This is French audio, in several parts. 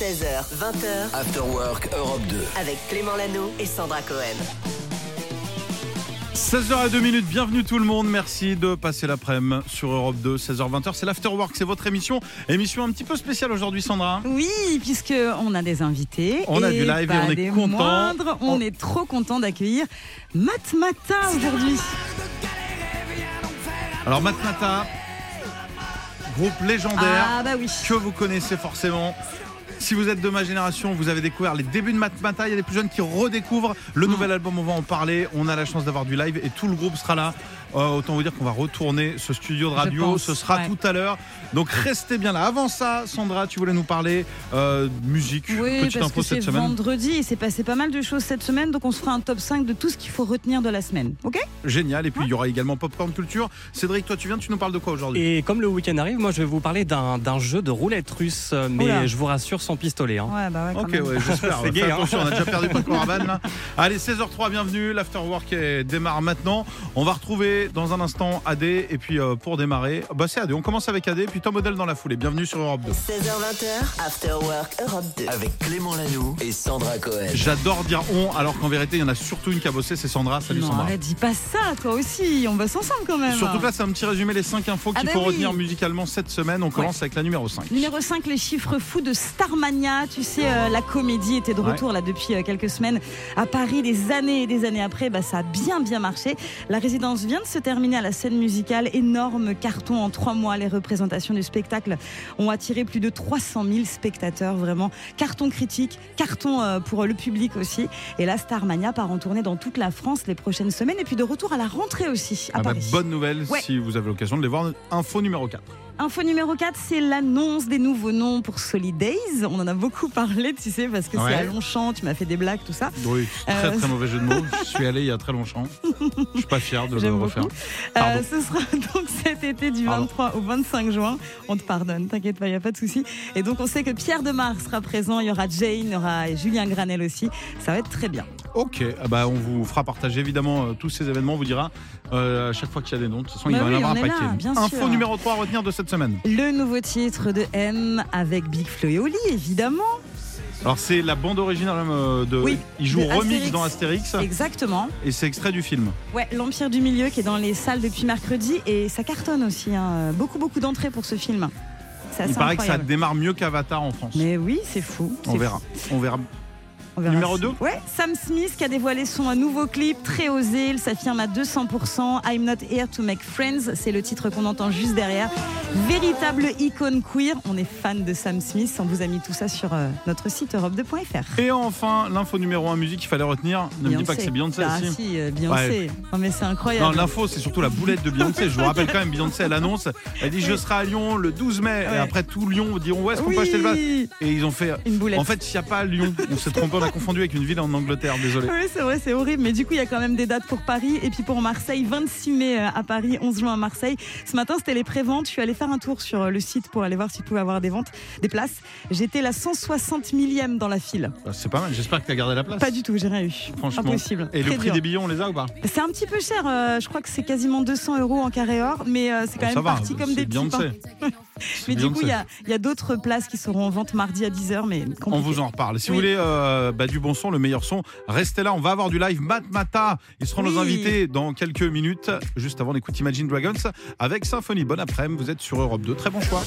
16h, 20h, After Work Europe 2. avec Clément Lano et Sandra Cohen. 16h à 2 minutes, bienvenue tout le monde, merci de passer l'après-midi sur Europe 2, 16h-20h, c'est l'Afterwork, c'est votre émission, émission un petit peu spéciale aujourd'hui Sandra. Oui, puisque on a des invités. On a du live et on est des content. moindres. On On- est trop content d'accueillir Matmata aujourd'hui. Alors Matmata, groupe légendaire Ah bah oui. que vous connaissez forcément. Si vous êtes de ma génération, vous avez découvert les débuts de Matmata, il y a des plus jeunes qui redécouvrent le Mm. nouvel album, on va en parler, on a la chance d'avoir du live et tout le groupe sera là. Euh, autant vous dire qu'on va retourner ce studio de radio, pense, ce sera ouais. tout à l'heure. Donc restez bien là. Avant ça, Sandra, tu voulais nous parler euh, de musique, Oui, petite parce info que c'est cette semaine. vendredi et c'est passé pas mal de choses cette semaine, donc on se fera un top 5 de tout ce qu'il faut retenir de la semaine. Ok? Génial. Et puis il y aura également Popcorn Culture. Cédric, toi tu viens, tu nous parles de quoi aujourd'hui? Et comme le week-end arrive, moi je vais vous parler d'un jeu de roulette russe, euh, mais Oula. je vous rassure sans pistolet. hein. Ouais, bah ouais. quand Ok, ouais, j'espère. C'est Fais gay, hein. attention, on a déjà perdu Paco Rabanne là. Allez, 16h03, bienvenue. L'afterwork démarre maintenant. On va retrouver dans un instant AD. Et puis euh, pour démarrer, bah c'est AD. On commence avec AD. Puis Tom Model dans la foulée. Bienvenue sur Europe 2. 16h, 20h, After Work Europe 2. Avec Clément Lanoux et Sandra Cohen. J'adore dire on, alors qu'en vérité, il y en a surtout une qui a bossé, c'est Sandra. Salut non, Sandra. arrête, dis pas ça, toi aussi. On bosse ensemble quand même. Surtout que là, c'est un petit résumé les 5 infos Ah qu'il bah faut oui. retenir musicalement cette semaine. On commence avec la numéro 5. Numéro 5, les chiffres fous de Starmania. Tu sais, euh, la comédie était de retour là depuis euh, quelques semaines à Paris. Des années et des années après, bah, ça a bien bien marché. La résidence vient de se terminer à la scène musicale. Énorme carton en trois mois. Les représentations du spectacle ont attiré plus de 300 000 spectateurs. Vraiment, carton critique, carton euh, pour le public aussi. Et là, Starmania part en tournée dans toute la France les prochaines semaines. Et puis de retour à la rentrée aussi à Ah bah, Paris. bonne nouvelle Ouais. si vous avez l'occasion de les voir. Info numéro 4. Info numéro 4, c'est l'annonce des nouveaux noms pour Solidays. On en a beaucoup parlé, tu sais, parce que Ouais. c'est à Longchamp, tu m'as fait des blagues, tout ça. Oui, très Euh, très mauvais jeu de mots. Je suis allé il y a très longtemps. Je suis pas fier de le refaire. Euh, ce sera donc cet été du Pardon. 23 au 25 juin. On te pardonne, t'inquiète pas, il n'y a pas de souci. Et donc on sait que Pierre Demar sera présent, il y aura Jane, il y aura Julien Granel aussi. Ça va être très bien. Ok, ah bah on vous fera partager évidemment euh, tous ces événements. On vous dira euh, à chaque fois qu'il y a des noms. De toute façon, il Bah va y en oui, avoir un paquet. là, Info sûr. numéro 3 à retenir de cette semaine. Le nouveau titre de M avec Big Flo et Oli, évidemment. Alors c'est la bande originale euh, de. Oui, il joue remix Astérix. dans Astérix Exactement. et c'est extrait du film. Ouais, l'Empire du Milieu qui est dans les salles depuis mercredi et ça cartonne aussi. hein. Beaucoup, beaucoup d'entrées pour ce film. Il paraît que ça démarre mieux qu'Avatar en France. Mais oui, c'est fou. on verra. fou. On verra. On verra Numéro si- deux Ouais, Sam Smith qui a dévoilé son nouveau clip très osé. Il s'affirme à 200%. I'm not here to make friends. C'est le titre qu'on entend juste derrière. Véritable icône queer. On est fan de Sam Smith. On vous a mis tout ça sur euh, notre site europe2.fr. Et enfin, l'info numéro 1 musique, il fallait retenir. Ne me dis pas que c'est Beyoncé Ah aussi. si, euh, Beyoncé. Non mais c'est incroyable. Non, l'info, c'est surtout la boulette de Beyoncé. Je vous rappelle quand même, Beyoncé, elle annonce. Elle dit Je serai à Lyon le 12 mai. Et Ouais. après, tout Lyon diront Où est-ce qu'on oui, peut acheter le bas Et ils ont fait. Une boulette. En fait, il n'y a pas Lyon. On s'est trompé, on a confondu avec une ville en Angleterre. Désolé. Oui, c'est vrai, c'est horrible. Mais du coup, il y a quand même des dates pour Paris. Et puis pour Marseille, 26 mai euh, à Paris, 11 juin à Marseille. Ce matin, c'était les préventes. Je suis allée faire un tour sur le site pour aller voir si tu pouvais avoir des ventes, des places. J'étais la 160 millième dans la file. Bah, c'est pas mal. J'espère que tu as gardé la place. Pas du tout, j'ai rien eu. Franchement. Impossible. Et le prix dur. des billets, on les a ou pas C'est un petit peu cher. euh, je crois que c'est quasiment 200 euros en carré or. Mais euh, c'est quand Bon, même va. parti comme des petits. Mais du coup, il y a, il y a d'autres places qui seront en vente mardi à 10h. Mais On vous en reparle. Si Oui. vous voulez euh, bah, du bon son, le meilleur son, restez là. On va avoir du live Matmata. Ils seront nos invités dans quelques minutes, juste avant d'écouter Imagine Dragons avec Symphonie. Bon après-midi, vous êtes sur Europe 2. Très bon choix.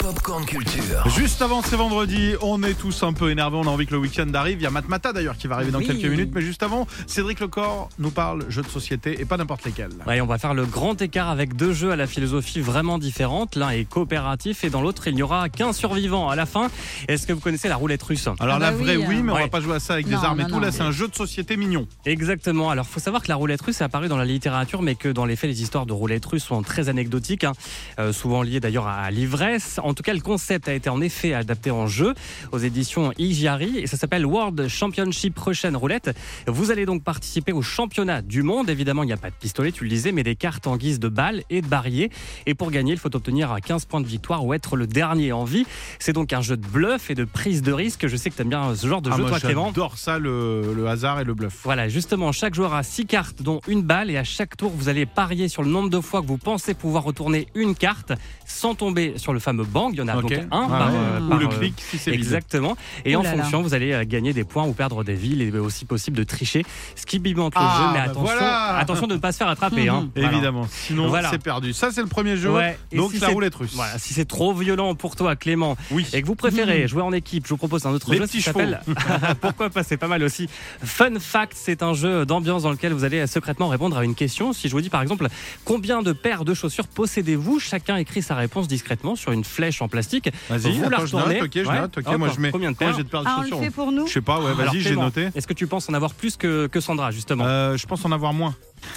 Popcorn Culture. Juste avant, c'est vendredi. On est tous un peu énervés. On a envie que le week-end arrive. Il y a Matmata d'ailleurs qui va arriver dans Oui. quelques minutes. Mais juste avant, Cédric Lecor nous parle jeux de société et pas n'importe lesquels. Ouais, on va faire le grand écart avec deux jeux à la philosophie vraiment différente. L'un est coopératif et dans l'autre, il n'y aura qu'un survivant à la fin. Est-ce que vous connaissez la roulette russe? Alors Ah la bah vraie, oui, oui, mais on va ouais. pas jouer à ça avec Non, des armes et non, tout. non, Là, c'est un jeu de société mignon. Exactement. Alors, faut savoir que la roulette russe est apparue dans la littérature, mais que dans les faits, les histoires de roulette russe sont très anecdotiques, hein. Euh, souvent liées d'ailleurs à l'ivresse. En tout cas, le concept a été en effet adapté en jeu aux éditions Igiari et ça s'appelle World Championship Russian Roulette. Vous allez donc participer au championnat du monde. Évidemment, il n'y a pas de pistolet, tu le disais, mais des cartes en guise de balles et de barillet. Et pour gagner, il faut obtenir 15 points de victoire ou être le dernier en vie. C'est donc un jeu de bluff et de prise de risque. Je sais que tu aimes bien ce genre de Ah, jeu, moi, toi, Clément. j'adore ça, le, le hasard et le bluff. Voilà, justement, chaque joueur a six cartes, dont une balle, et à chaque tour, vous allez parier sur le nombre de fois que vous pensez pouvoir retourner une carte sans tomber sur le fameux banc. bang. Il y en a Ok. donc un Ah par, ouais. euh, Ou le euh, clic si c'est vide. Exactement. Et Ouh en là là. fonction, vous allez euh, gagner des points ou perdre des villes et aussi possible de tricher. Ce qui bimente le Ah, jeu, mais bah attention, voilà. attention de ne pas se faire attraper. hein. Voilà. Évidemment, sinon Voilà. c'est perdu. Ça, c'est le premier jeu. Ouais, Donc si la roulette russe. Voilà, si c'est trop violent pour toi, Clément, Oui. et que vous préférez jouer en équipe, je vous propose un autre Les jeu qui s'appelle Pourquoi pas, c'est pas mal aussi. Fun Fact, c'est un jeu d'ambiance dans lequel vous allez secrètement répondre à une question. Si je vous dis par exemple combien de paires de chaussures possédez-vous, chacun écrit sa réponse discrètement sur une flèche en plastique. Vas-y, Vous la attends, je note. retournez. Ok, je Ouais. note. Ok, moi je mets. combien de Moi, paires j'ai de paires de Ah, on le chaussures. fait pour nous Je sais pas, ouais, vas-y, j'ai noté. Est-ce que tu penses en avoir plus que, que Sandra, justement? Euh, je pense en avoir moins.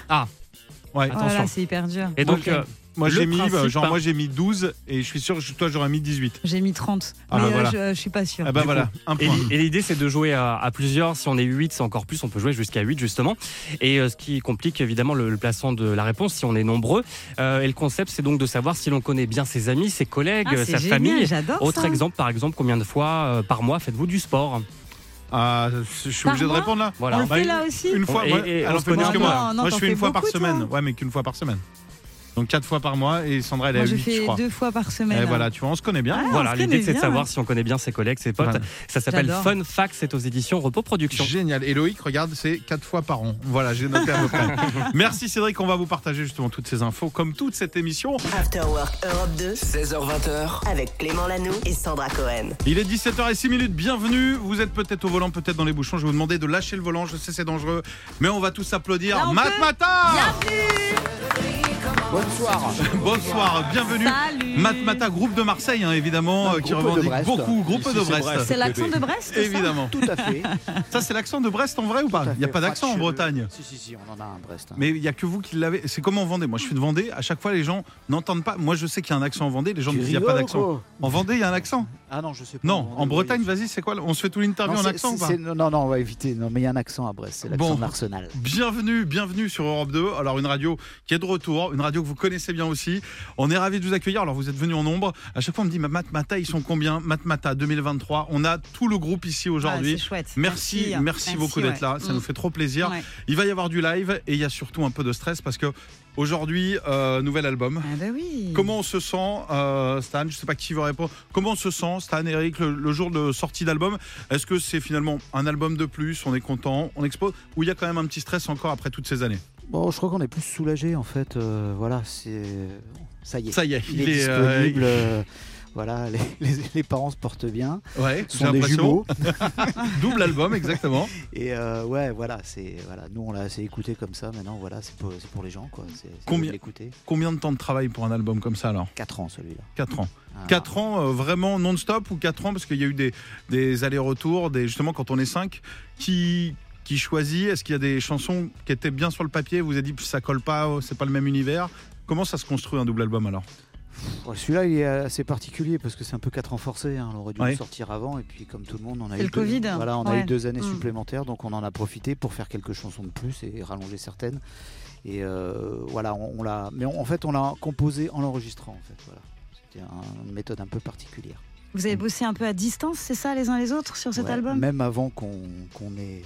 Ah. Ouais. Attention. Voilà, c'est hyper dur. Et donc, euh, Moi Le j'ai mis, genre hein. moi j'ai mis 12 et je suis sûr que toi j'aurais mis 18. J'ai mis 30. Ah, mais bah, euh, voilà. je, je suis pas sûre. Ah bah Du voilà, un Et point. l'i- et l'idée, c'est de jouer à, à plusieurs. Si on est 8, c'est encore plus. On peut jouer jusqu'à 8, justement. Et euh, ce qui complique évidemment le, le placement de la réponse si on est nombreux. Euh, et le concept, c'est donc de savoir si l'on connaît bien ses amis, ses collègues, Ah, sa génial, famille. Autre ça. exemple, par exemple, combien de fois euh, par mois faites-vous du sport? Ah, je suis Par obligé de répondre là Voilà. On le Bah, fait une- là aussi Une fois, Et- moi, et on alors plus connaît que moi. peu. Non, non, moi je fais une fois par semaine. Ouais, mais qu'une fois par semaine. Donc 4 fois par mois et Sandra elle est à Moi, je 8 je fais crois. deux fois par semaine. Et voilà, tu vois, on se connaît bien. Ah, voilà, l'idée c'est de savoir ouais. si on connaît bien ses collègues, ses potes. Voilà. Ça s'appelle. Fun Fact, c'est aux éditions Repos Productions. Génial. Et Loïc, regarde, c'est 4 fois par an. Voilà, j'ai noté à peu près. Merci Cédric, on va vous partager justement toutes ces infos comme toute cette émission. After Work Europe 2 16h20h, avec Clément Lanoux et Sandra Cohen. Il est 17h06 minutes, bienvenue. Vous êtes peut-être au volant, peut-être dans les bouchons. Je vais vous demander de lâcher le volant, je sais c'est dangereux, mais on va tous applaudir. Mat Mata Bonsoir. Bonsoir, bienvenue. Salut Mat Mata, groupe de Marseille, hein, évidemment, euh, qui revendique Brest. beaucoup. Groupe de Brest. C'est l'accent de Brest Évidemment. Tout à fait. Ça, c'est l'accent de Brest en vrai ou pas Il n'y a pas d'accent en. Bretagne. Si, si, si, on en a un à Brest. hein. Mais il n'y a que vous qui l'avez. C'est comme en Vendée. Moi, je suis de Vendée. À chaque fois, les gens n'entendent pas. Moi, je sais qu'il y a un accent en Vendée. Les gens disent qu'il n'y a pas d'accent. En Vendée, il y a un accent Ah non, je sais pas. Non. En Bretagne, vas-y, c'est quoi On se fait tout l'interview en accent ou pas c'est- Non, non, on va éviter. Non, mais il y a un accent à Brest. C'est l'accent Bon. de l'Arsenal. Bienvenue, bienvenue sur Europe 2. Alors une radio qui est de retour, une radio que vous connaissez bien aussi. On est ravis de vous accueillir. Alors vous êtes venus en nombre. À chaque fois on me dit Mat Mata, ils sont combien? Mat Mata 2023. On a tout le groupe ici Ah, aujourd'hui. c'est chouette. Merci, merci, beaucoup ouais. d'être là. Ça Mm. nous fait trop plaisir. Ouais. Il va y avoir du live et il y a surtout un peu de stress parce que aujourd'hui, euh, nouvel album. Ah bah oui. Comment on se sent, euh, Stan? Je sais pas qui veut répondre. Comment on se sent, Stan, Eric, le, le jour de sortie d'album? Est-ce que c'est finalement un album de plus? On est content, on expose? Ou il y a quand même un petit stress encore après toutes ces années? Bon, je crois qu'on est plus soulagé en fait. euh, voilà, c'est. Ça y est. Ça y est, il, il est, est, euh, disponible. Voilà, les, les- les parents se portent bien. Ouais, sont des jumeaux. Double album, exactement. Et euh, ouais, voilà, c'est voilà. Nous, on l'a assez écouté comme ça. Maintenant, voilà, c'est pour, pour les gens, quoi. C'est Combien- l'écouter. Combien de temps de travail pour un album comme ça alors? 4 ans celui-là. 4 ans. Ah. 4 ans euh, vraiment non-stop ou 4 ans? Parce qu'il y a eu des, des allers-retours, des, justement quand on est 5, qui, qui choisit? Est-ce qu'il y a des chansons qui étaient bien sur le papier? Vous avez dit ça colle pas, c'est pas le même univers Comment ça se construit un double album alors? Celui-là, il est assez particulier parce que c'est un peu 4 ans forcés. hein. On aurait dû Ouais. le sortir avant et puis comme tout le monde, on a eu le deux- Covid. Voilà, on a Ouais. eu deux années Mm. supplémentaires, donc on en a profité pour faire quelques chansons de plus et rallonger certaines. Et euh, voilà, on, on l'a. Mais on- en fait, on l'a composé en l'enregistrant. En fait, voilà. C'était un- une méthode un peu particulière. Vous avez bossé un peu à distance, c'est ça, les uns les autres, sur cet Ouais, album? Même avant qu'on qu'on ait.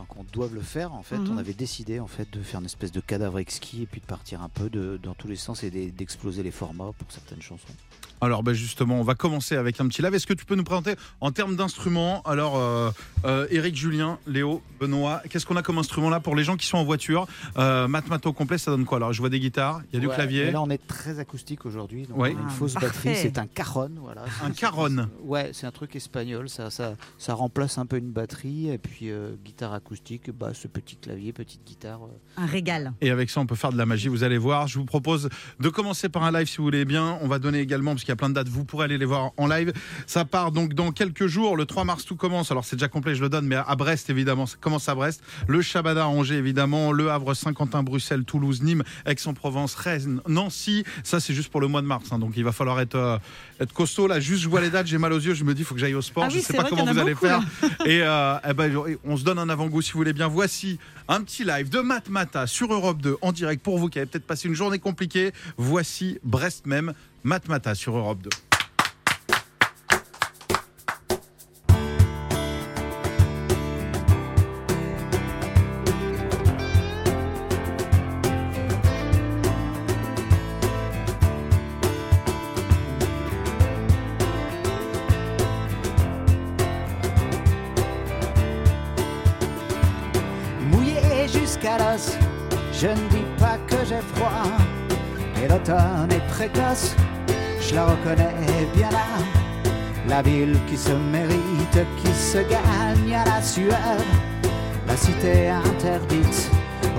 Enfin, qu'on doive le faire, en fait, Mhm. on avait décidé en fait de faire une espèce de cadavre exquis et puis de partir un peu de, dans tous les sens et d'e- d'exploser les formats pour certaines chansons. Alors ben justement, on va commencer avec un petit live. Est-ce que tu peux nous présenter en termes d'instruments Alors, euh, euh, Eric, Julien, Léo, Benoît, qu'est-ce qu'on a comme instrument là pour les gens qui sont en voiture? Euh, au complet, ça donne quoi Alors, je vois des guitares, il y a du Ouais, clavier. mais là, on est très acoustique aujourd'hui. Donc Ouais. on a une Ah, fausse parfait. batterie. C'est un caron. Voilà. Un C'est- caron. c'est- Ouais, c'est un truc espagnol. Ça, ça, ça remplace un peu une batterie. Et puis, euh, guitare acoustique, bah, ce petit clavier, petite guitare. euh. Un régal. Et avec ça, on peut faire de la magie, vous allez voir. Je vous propose de commencer par un live si vous voulez bien. On va donner également, parce qu'il y a plein de dates, vous pourrez aller les voir en live. Ça part donc dans quelques jours. Le 3 mars, tout commence. Alors, c'est déjà complet, je le donne, mais à Brest, évidemment. Ça commence à Brest. Le Shabada à Angers, évidemment. Le Havre, Saint-Quentin, Bruxelles, Toulouse, Nîmes, Aix-en-Provence, Rennes, Nancy. Ça, c'est juste pour le mois de mars. hein. donc, il va falloir être, euh, être costaud. Là, juste, je vois les dates, j'ai mal aux yeux. Je me dis, il faut que j'aille au sport. Ah je oui, sais pas comment vous allez beaucoup, faire. Et euh, eh ben, on se donne un avant-goût si vous voulez bien. Voici un petit live de Mat Mata sur Europe 2 en direct pour vous qui avez peut-être passé une journée compliquée. Voici Brest même, Mat Mata sur Europe 2. Reconnais bien là. La ville qui se mérite, qui se gagne à la sueur. La cité interdite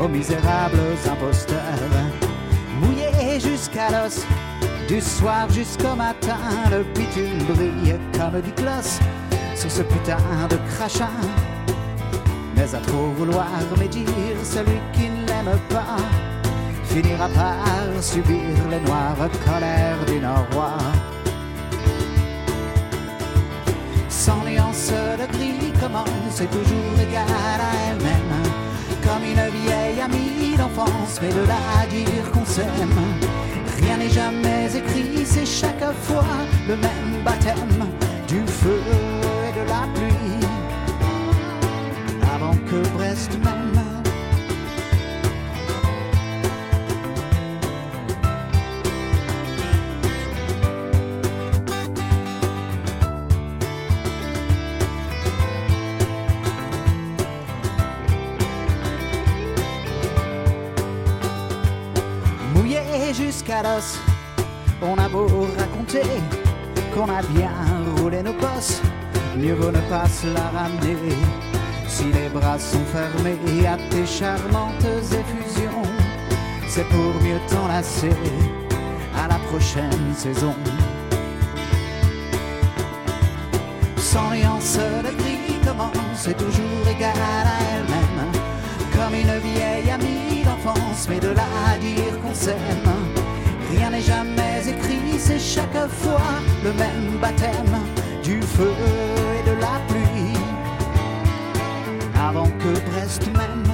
aux misérables imposteurs. Mouillé jusqu'à l'os, du soir jusqu'au matin, le bitume brille comme du cloche sur ce putain de crachin. Mais à trop vouloir médire, celui qui ne l'aime pas finira par subir les noires colères du Nord-Roi. Sans nuance de gris commence et toujours égale à elle-même. Comme une vieille amie d'enfance, mais de là à dire qu'on s'aime. Rien n'est jamais écrit, c'est chaque fois le même baptême du feu et de la pluie. Avant que Brest m'aime. On a beau raconter qu'on a bien roulé nos bosses, mieux vaut ne pas se la ramener. Si les bras sont fermés à tes charmantes effusions, c'est pour mieux t'enlacer à la prochaine saison. Sans nuance de gris commence, c'est toujours égal à elle-même. Comme une vieille amie d'enfance, mais de là à dire qu'on s'aime. N'est jamais écrit, c'est chaque fois le même baptême du feu et de la pluie. Avant que Brest m'aime.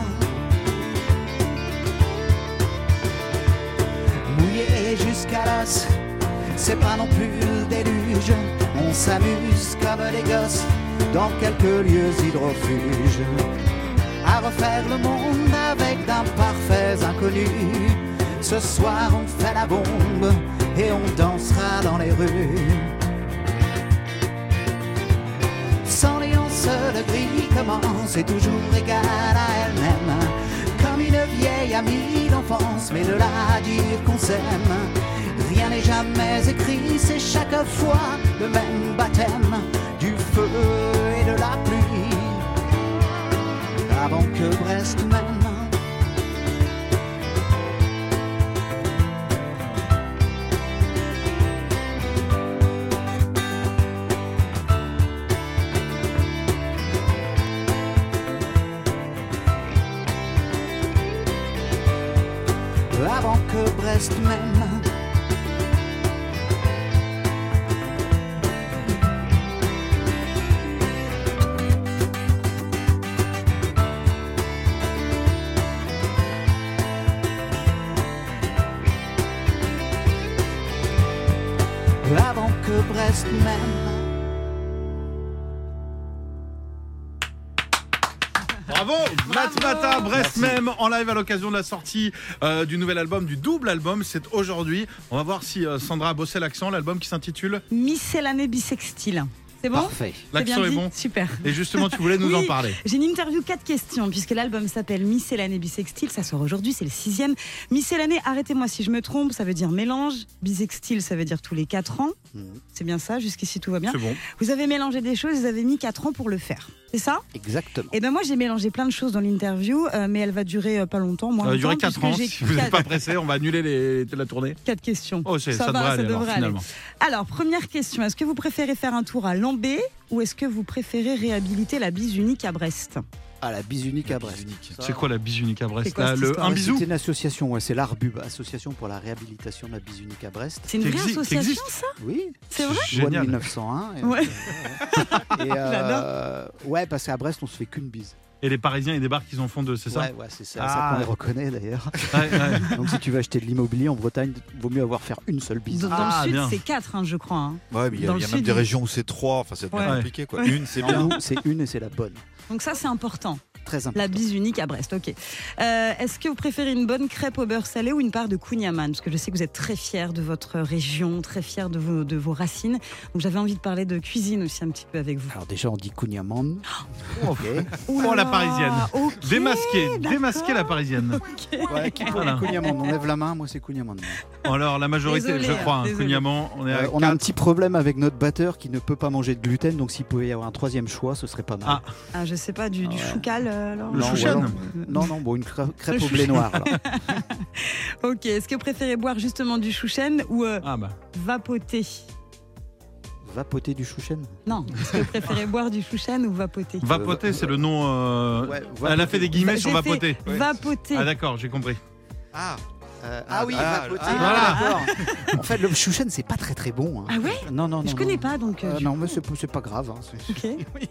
Mouillé jusqu'à l'os, c'est pas non plus le déluge. On s'amuse comme des gosses dans quelques lieux hydrofuges. À refaire le monde avec d'imparfaits inconnus. Ce soir on fait la bombe et on dansera dans les rues. Sans nuance de gris commence et toujours égale à elle-même. Comme une vieille amie d'enfance, mais de là dire qu'on s'aime. Rien n'est jamais écrit, c'est chaque fois le même baptême du feu et de la pluie. Avant que Brest m'aime. Que Brest m'aime. Bravo Matmata, Brest même, en live à l'occasion de la sortie euh, du nouvel album, du double album. C'est aujourd'hui. On va voir si euh, Sandra a bossé l'accent. L'album qui s'intitule Miscellanée bisextile. C'est bon Parfait. L'accent est dit bon. Super. Et justement, tu voulais nous en parler. J'ai une interview, quatre questions, puisque l'album s'appelle Miscellanée bisextile. Ça sort aujourd'hui, c'est le sixième. Miscellanée, arrêtez-moi si je me trompe, ça veut dire mélange. Bisextile, ça veut dire tous les quatre ans. Mhm. C'est bien ça, jusqu'ici tout va bien. C'est bon. Vous avez mélangé des choses, vous avez mis quatre ans pour le faire. C'est ça? Exactement. Et ben moi j'ai mélangé plein de choses dans l'interview, euh, mais elle va durer euh, pas longtemps. Moins Ça va durer longtemps, 4 ans. Si vous n'êtes pas pressé, on va annuler les- la tournée. quatre questions. Oh, c'est- ça, Ça va, devrait ça aller alors, devrait aller. finalement. Alors, première question, est-ce que vous préférez faire un tour à Lambé ou est-ce que vous préférez réhabiliter la bise unique à Brest À la bise unique à Brest. C'est quoi la bise unique à Brest C'est quoi Là, cette le, histoire Un bisou C'était une association, ouais, c'est l'ARBUB, Association pour la réhabilitation de la bise unique à Brest. C'est une vraie association ça? Oui, C'est vrai? Loi de Génial. 1901. Et, Ouais. et, euh, ouais, parce qu'à Brest, on se fait qu'une bise. Et les Parisiens, ils débarquent, ils en font deux, c'est ça Ouais, ouais, c'est ça, Ah. ça qu'on les reconnaît d'ailleurs. Ouais, ouais. Donc si tu veux acheter de l'immobilier en Bretagne, vaut mieux avoir faire une seule bise. Dans, dans Ah, le sud, bien. c'est quatre, hein, je crois. hein. Ouais, mais il y a, y le même sud, des il- régions où c'est trois. Enfin, c'est compliqué, quoi. Une, c'est bien. nous, c'est une et c'est la bonne. Donc ça, c'est important. Très important. La bise unique à Brest, ok. Euh, Est-ce que vous préférez une bonne crêpe au beurre salé ou une part de kouign-amann Parce que je sais que vous êtes très fiers de votre région, très fiers de vos, de vos racines. Donc j'avais envie de parler de cuisine aussi un petit peu avec vous. Alors déjà, on dit Kouign-amann. Ok. Ouh Oh, là la parisienne. ok, Démasqué, d'accord. démasqué la parisienne. Ouais, qui Voilà. On lève la main, moi c'est Kouign-amann. Alors la majorité, Désolé, je crois, hein, on est à Euh, on a un petit problème avec notre batteur qui ne peut pas manger de gluten, donc s'il pouvait y avoir un troisième choix, ce serait pas mal. Ah. Ah, je sais pas, du, du Ouais. choucal euh, alors Le Non, alors- Non, non, bon, une crêpe, au blé noir. Ok, est-ce que vous préférez boire justement du chouchen ou euh, Ah bah. vapoter? Vapoter du chouchen Non, est-ce que vous préférez boire du chouchen ou vapoter? Vapoter, c'est le nom. euh, Ouais, Elle a fait des guillemets sur fait vapoter. Vapoter. Ah d'accord, j'ai compris. Ah, euh, ah oui, ah, vapoter. ah, voilà. d'accord. en fait, le chouchen, c'est pas très très bon. hein. Ah ouais Non, non, non. Je non. connais pas donc. euh, Euh, non, mais c'est pas grave. hein, Ok. Oui.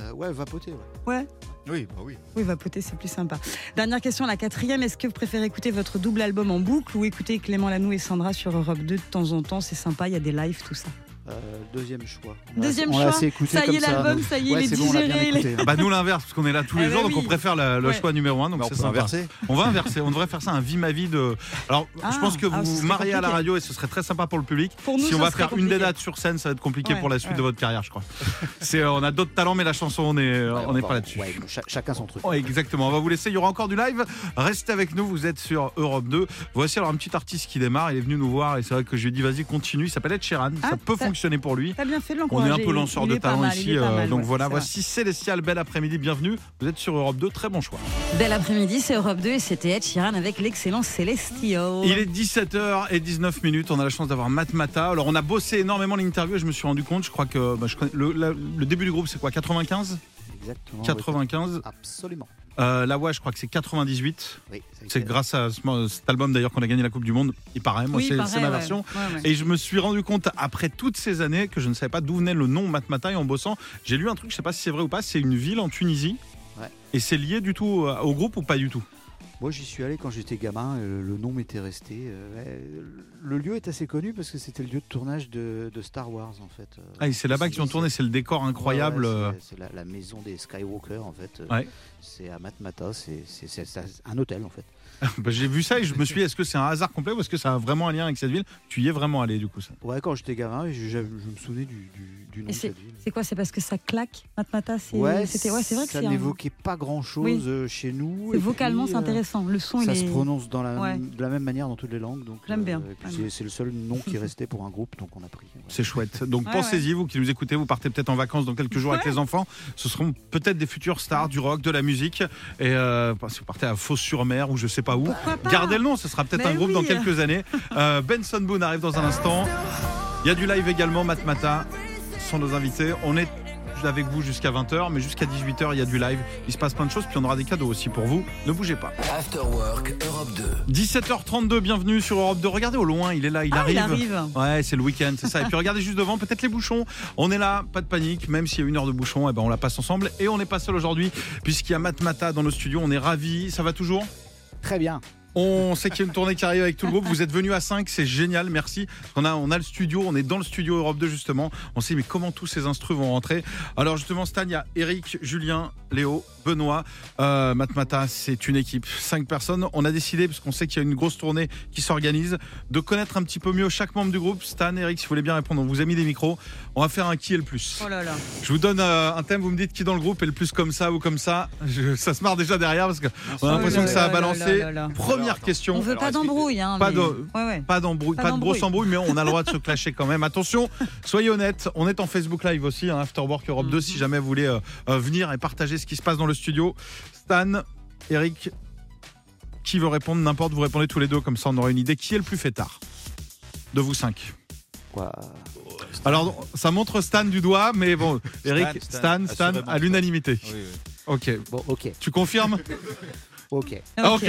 Euh, ouais, vapoter. ouais. Ouais. Oui, bah oui. Oui, vapoter, c'est plus sympa. Dernière question, la quatrième. Est-ce que vous préférez écouter votre double album en boucle ou écouter Clément Lanoux et Sandra sur Europe 2 de temps en temps? C'est sympa, il y a des lives, tout ça. Euh, deuxième choix. On Deuxième on choix. assez écouté Ça y est, l'album, ça y est, Ouais, il est digéré. Ah bah nous l'inverse, parce qu'on est là tous les Ah jours, donc on préfère le, le Ouais. choix numéro un, donc Bah, on c'est inverser. On va inverser, on devrait faire ça un vie ma vie de. Alors, je Ah, pense que ah, vous mariez à la radio et ce serait très sympa pour le public. Pour nous, si on va faire une des dates sur scène, ça va être compliqué Ouais, pour la suite ouais. de votre carrière, je crois. C'est, euh, on a d'autres talents, mais la chanson, on est, Ouais, on n'est pas là-dessus. chacun son truc. Exactement. On va vous laisser. Il y aura encore du live. Restez avec nous. Vous êtes sur Europe 2. Voici alors un petit artiste qui démarre. Il est venu nous voir et c'est vrai que je lui ai dit vas-y continue. Il s'appelle Ed Sheeran. Ah, ça peut ça- fonctionner pour lui. T'as bien fait de On est un peu lanceur de talent mal, ici. euh, mal, donc ouais, voilà, voici Célestial. Bel après-midi. Bienvenue. Vous êtes sur Europe 2. Très bon choix. Bel après-midi, c'est Europe 2 et c'était Ed Sheeran avec l'excellent Celestio. Il est 17h19 minutes. On a la chance d'avoir Matt Mata. Alors, on a bossé énormément l'interview et je me suis rendu compte. Je crois que bah, je connais- le, la- le début du groupe, c'est quoi 95 Exactement. oui. 95. Absolument. Euh, la voix, je crois que c'est 98. Oui, ça a C'est grâce à ce- cet album d'ailleurs qu'on a gagné la Coupe du Monde. Il paraît, moi Oui, c'est ma ouais. version. Ouais, ouais. Et je me suis rendu compte après toutes ces années que je ne savais pas d'où venait le nom Matmata et en bossant, j'ai lu un truc, je sais pas si c'est vrai ou pas, c'est une ville en Tunisie. Ouais. Et c'est lié du tout au groupe ou pas du tout? Moi, j'y suis allé quand j'étais gamin. euh, Le nom m'était resté. euh, Le lieu est assez connu parce que c'était le lieu de tournage de, de Star Wars, en fait. euh. Ah, et c'est là-bas qu'ils ont tourné, c'est le décor incroyable. Ouais, ouais, c'est- la, la maison des Skywalker, en fait. Ouais. C'est à Matmata. C'est un hôtel, en fait. Bah, j'ai vu ça et je me suis dit, est-ce que c'est un hasard complet ou est-ce que ça a vraiment un lien avec cette ville? Tu y es vraiment allé du coup ça? Ouais, quand j'étais gamin, je, je- je me souvenais du, du- du nom Et de cette ville. C'est quoi C'est parce que ça claque Matmata c'est Ouais, c'était ouais, c'est vrai que ça un- n'évoquait pas grand-chose Oui. euh, chez nous. et vocalement c'est euh, intéressant. Le son Ça il se est prononce dans la, Ouais. de la même manière dans toutes les langues. donc, J'aime bien. puis J'aime c'est- le seul nom qui restait pour un groupe, donc on a pris. ouais. C'est chouette. Donc Ouais, pensez-y, vous qui nous écoutez, vous partez peut-être en vacances dans quelques jours avec les enfants. Ce seront peut-être des futurs stars du rock, de la musique. Et euh, si vous partez à Fos-sur-Mer ou je sais pas où, Pourquoi gardez le nom, ce sera peut-être un groupe dans quelques années. Euh, Benson Boone arrive dans un instant. Il y a du live également, Matmata sont nos invités. On est avec vous jusqu'à 20h, mais jusqu'à 18h, il y a du live. Il se passe plein de choses, puis on aura des cadeaux aussi pour vous. Ne bougez pas. After Work Europe 2. 17h32, bienvenue sur Europe 2. Regardez au loin, il est là, il Ah, arrive. il arrive. Ouais, c'est le week-end, c'est ça. Et puis regardez juste devant, peut-être les bouchons. On est là, pas de panique, même s'il y a une heure de bouchon, eh ben on la passe ensemble. Et on n'est pas seul aujourd'hui, puisqu'il y a Matmata dans nos studios. On est ravis. Ça va toujours? Très bien. On sait qu'il y a une tournée qui arrive avec tout le groupe. Vous êtes venus à 5, c'est génial, merci. On a, on a le studio, on est dans le studio Europe 2 justement. On sait mais comment tous ces instrus vont rentrer? Alors justement, Stan, il y a Eric, Julien, Léo, Benoît, euh, Matmata, c'est une équipe, 5 personnes. On a décidé, parce qu'on sait qu'il y a une grosse tournée qui s'organise, de connaître un petit peu mieux chaque membre du groupe. Stan, Eric, si vous voulez bien répondre, on vous a mis des micros. On va faire un qui est le plus. Oh là là. Je vous donne euh, un thème, vous me dites qui dans le groupe est le plus comme ça ou comme ça. Je- ça se marre déjà derrière parce qu'on a l'impression Oh que là ça a là là balancé. là. Première Alors, question. On veut pas d'embrouille hein. Pas mais- de- Ouais ouais. Pas d'embrouille, Pas pas, de grosse embrouille, mais on a le droit de se clasher quand même. Attention, soyez honnêtes, on est en Facebook Live aussi, hein, After Work Europe 2, Mhm. si jamais vous voulez euh, euh, venir et partager ce qui se passe dans le studio. Stan, Eric, qui veut répondre? N'importe, vous répondez tous les deux, comme ça on aura une idée. Qui est le plus fêtard De vous cinq. Quoi? Alors, ça montre Stan du doigt, mais bon, Eric, Stan, Stan, à l'unanimité. Oui, oui. Ok. Bon, ok, Tu confirmes? ok. Ok,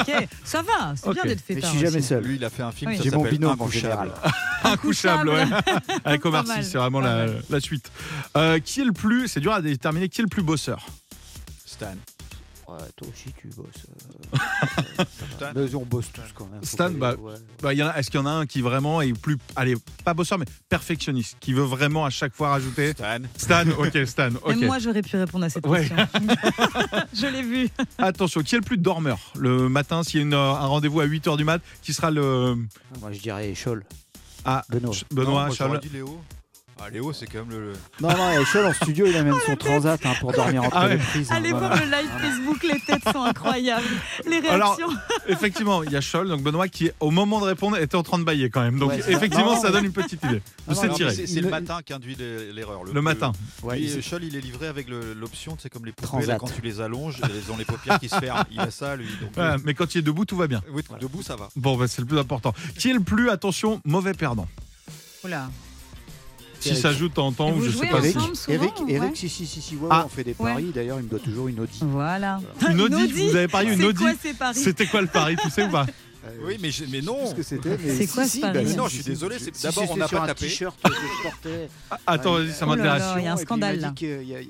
ok. Ça va, c'est bien d'être Mais je fêtard. suis jamais aussi. seul. Lui, il a fait un film, Oui. J'ai mon s'appelle binôme en Intouchable. général. Incouchable, ouais. Avec Omar Pas mal. Sy, c'est vraiment Pas la, mal. la suite. Euh, qui est le plus, c'est dur à déterminer, qui est le plus bosseur? Stan. Ouais, toi aussi, tu bosses. euh, Stan. Mais on bosse tous quand même. Stan, bah, ouais. Bah, il y en a- Est-ce qu'il y en a un qui vraiment est plus, allez, pas bosseur, mais perfectionniste, qui veut vraiment à chaque fois rajouter Stan. Stan, ok, Stan, ok. Même moi, j'aurais pu répondre à cette Ouais. question. je l'ai vu. Attention, qui est le plus dormeur le matin s'il y a une, euh, un rendez-vous à 8h du mat Qui sera le. Moi, je dirais Scholl. Ah, Benoît. Benoît, Non, moi, Charles Léo. Ah, Léo, c'est quand même le. Non, non, Scholl en studio, il amène son transat hein, pour dormir entre Ah ouais. les prises. Hein, l'époque, voilà. le live Facebook, les têtes sont incroyables. Les Alors, réactions. Effectivement, il y a Scholl, donc Benoît, qui au moment de répondre était en train de bailler quand même. Donc Ouais, effectivement, non, ça donne une petite idée C'est le Le- matin qui induit l'e- l'erreur. Le matin. Ouais, Lui, il- euh, Scholl, il est livré avec le- l'option, c'est comme les poupées, là, quand tu les allonges, elles ont les paupières qui se ferment. Il a ça, lui. Donc, Ouais, mais quand il est debout, tout va bien. euh, oui, debout, ça va. Bon, bah, c'est le plus important. Qui est le plus, attention, mauvais perdant? Oula. Si ça joue Et ou je sais pas. Eric, souvent, Eric, Eric, ouais. si, si, si, si, ouais, Ah. on fait des Ouais. paris. D'ailleurs, il me doit toujours une Audi. Voilà. Une Audi, vous avez parié une Audi C'était quoi le pari, tu sais ou pas Euh, Oui, mais, je- mais non. ce C'est quoi si, ce pari bah, non, je suis désolé, d'abord, on n'a pas un tapé. t-shirt que je portais. Ah, Attends, vas-y, ça Oh là m'intéresse. il y a un scandale, Il là.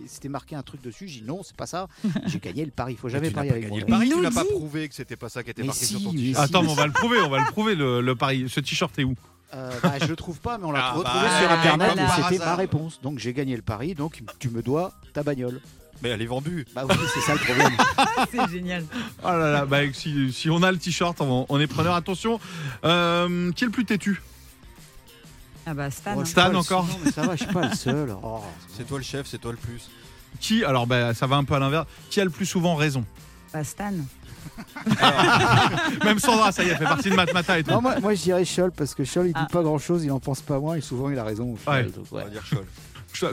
c'était marqué un truc dessus. J'ai dit non, c'est pas ça. J'ai gagné le pari. Il faut jamais parier pas avec gagné moi. le pari, tu Il n'as pas prouvé que c'était pas ça qui était Mais marqué si, sur ton t-shirt. Attends, mais on va le prouver, on va le prouver le, le pari. Ce t-shirt est où? Euh, bah, je le trouve pas, mais on l'a Ah, retrouvé bah, sur internet voilà. et c'était ma réponse. Donc j'ai gagné le pari. Donc tu me dois ta bagnole. Mais elle est vendue. Bah oui, c'est ça le problème. C'est génial. Oh là là, bah, si, si on a le t-shirt, on, on est preneur. Attention, euh, qui est le plus têtu? Ah bah Stan. Oh, hein. Stan encore Non, mais ça va, je suis pas le seul. Oh, C'est toi le chef, c'est toi le plus. Qui, alors bah, ça va un peu à l'inverse, qui a le plus souvent raison? Bah Stan. Même Sandra, ça y est, elle fait partie de Matmata et tout. Non, moi, moi je dirais Scholl parce que Scholl il dit Ah. pas grand chose, il en pense pas moins et souvent il a raison. Au final, Ouais. donc, On va dire Scholl.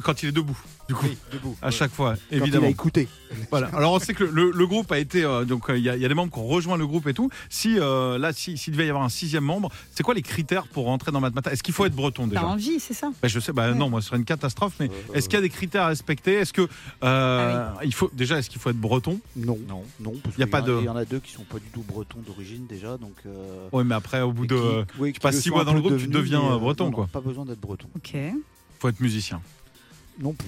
Quand il est debout, du coup, Oui, debout. à chaque fois, Quand il évidemment. a écouté. Voilà. Alors on sait que le, groupe a été euh, donc euh, il y, a- il y a des membres qui ont rejoint le groupe et tout. Si euh, là, si- s'il devait y avoir un sixième membre, c'est quoi les critères pour rentrer dans Matmata? Est-ce qu'il faut être breton T'as déjà envie, c'est ça? Bah, Je sais, bah, Ouais. non, moi ce serait une catastrophe. Mais Euh, est-ce qu'il y a des critères à respecter? Est-ce que euh, Ah il faut déjà est-ce qu'il faut être breton? Non, Non. non, parce Y a pas de- Il y en a deux qui sont pas du tout bretons d'origine déjà, donc. euh, Oui, mais après au bout et de, qui- oui, qui passe le six mois dans le groupe, tu deviens, euh, breton, non, quoi. Pas besoin d'être breton. Ok. faut être musicien. Non plus.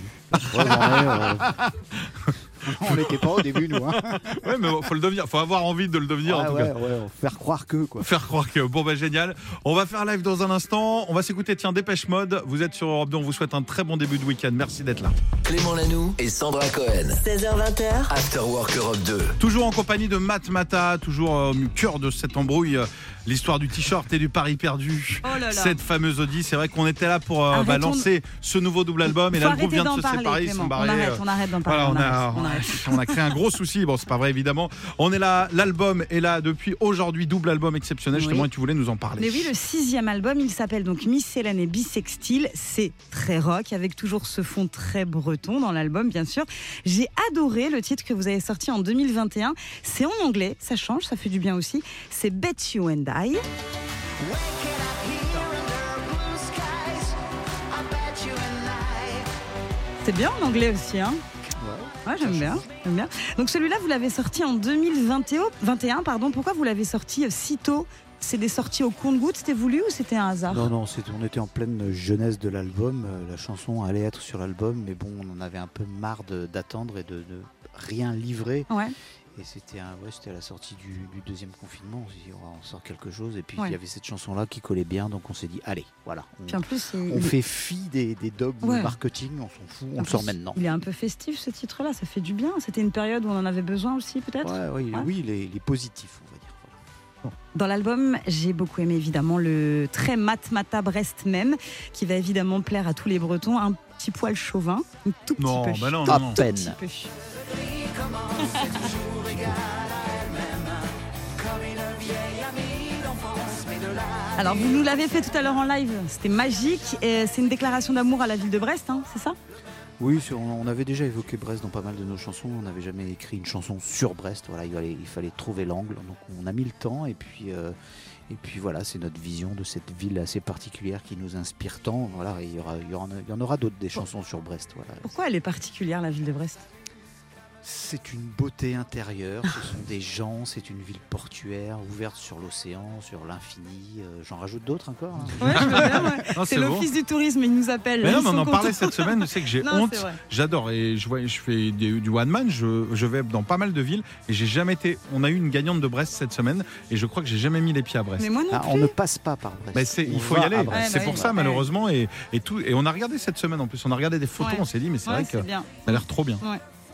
Euh, On n'était pas au début, nous. Hein. Ouais, mais faut le devenir. Faut avoir envie de le devenir en tout ouais, cas. ouais, faire croire que, quoi. Faire croire que bon bah génial. On va faire live dans un instant. On va s'écouter tiens Dépêche Mode. Vous êtes sur Europe 2. On vous souhaite un très bon début de week-end. Merci d'être là. Clément Lanoux et Sandra Cohen. 16h20h, After Work Europe 2. Toujours en compagnie de Matt Mata, toujours euh, au cœur de cette embrouille, euh, l'histoire du t-shirt et du pari perdu. Oh là là. Cette fameuse Audi, c'est vrai qu'on était là pour euh, bah, lancer ce nouveau double album et là le groupe vient de se parler, séparer, ils sont On barrés. arrête, euh, on arrête d'en parler. Voilà, on on a, arrête, on on a créé un gros souci. Bon, c'est pas vrai évidemment. On est là, l'album est là depuis aujourd'hui, double album exceptionnel. Justement, Oui. et tu voulais nous en parler. Mais oui, le sixième album, il s'appelle donc et Bisextile. C'est très rock, avec toujours ce fond très breton dans l'album, bien sûr. J'ai adoré le titre que vous avez sorti en 2021. C'est en anglais, ça change, ça fait du bien aussi. C'est Bet You and I. C'est bien en anglais aussi, hein Ouais, j'aime bien, bien. Donc celui-là, vous l'avez sorti en 2021. 21, pardon. Pourquoi vous l'avez sorti euh, si tôt? C'est des sorties au compte-gouttes C'était voulu ou c'était un hasard? Non, non, on était en pleine jeunesse de l'album. euh, La chanson allait être sur l'album, mais bon, on en avait un peu marre d'attendre et de, de rien livrer. Ouais. Et c'était un- ouais, c'était à la sortie du, du deuxième confinement. On s'est dit, on sort quelque chose. Et puis Ouais. il y avait cette chanson-là qui collait bien, donc on s'est dit, allez, voilà. On, Puis en plus, il, on il- fait fi des, des dogmes Ouais. marketing, on s'en fout, on en le sort plus, maintenant. Il est un peu festif ce titre-là, ça fait du bien. C'était une période où on en avait besoin aussi, peut-être Ouais, ouais, Ouais. Oui, il est, il est positif, on va dire. Voilà. Dans l'album, j'ai beaucoup aimé évidemment le très mat-mata Brest même, qui va évidemment plaire à tous les Bretons. Un petit poil chauvin, un tout petit Non, peu. bah non, À non, non. peine. Alors vous nous l'avez fait tout à l'heure en live, c'était magique. et C'est une déclaration d'amour à la ville de Brest, hein, c'est ça? Oui, on avait déjà évoqué Brest dans pas mal de nos chansons. On n'avait jamais écrit une chanson sur Brest. Voilà, il fallait, il fallait trouver l'angle. Donc on a mis le temps et puis, euh, et puis voilà, c'est notre vision de cette ville assez particulière qui nous inspire tant. Voilà, il y, aura, il y, aura- il y en aura d'autres des chansons sur Brest. Voilà. Pourquoi elle est particulière la ville de Brest? C'est une beauté intérieure, ce sont des gens, c'est une ville portuaire ouverte sur l'océan, sur l'infini. euh, J'en rajoute d'autres encore. hein. Ouais, je veux bien, ouais. Non, C'est l'office du tourisme, ils nous appellent. Mais non, mais on en parlait cette semaine. Sais que j'ai Non, honte. c'est. J'adore et je, vois, je fais des- du one man. Je, je vais dans pas mal de villes et j'ai jamais été. On a eu une gagnante de Brest cette semaine et je crois que j'ai jamais mis les pieds à Brest. Mais moi non Ah, plus. on ne passe pas par Brest. Mais c'est, il faut y aller. Ouais, c'est bah pour oui. ça Ouais. malheureusement et, et tout. Et on a regardé cette semaine en plus. On a regardé des photos. Ouais. On s'est dit mais c'est Ouais, vrai que c'est ça a l'air trop bien.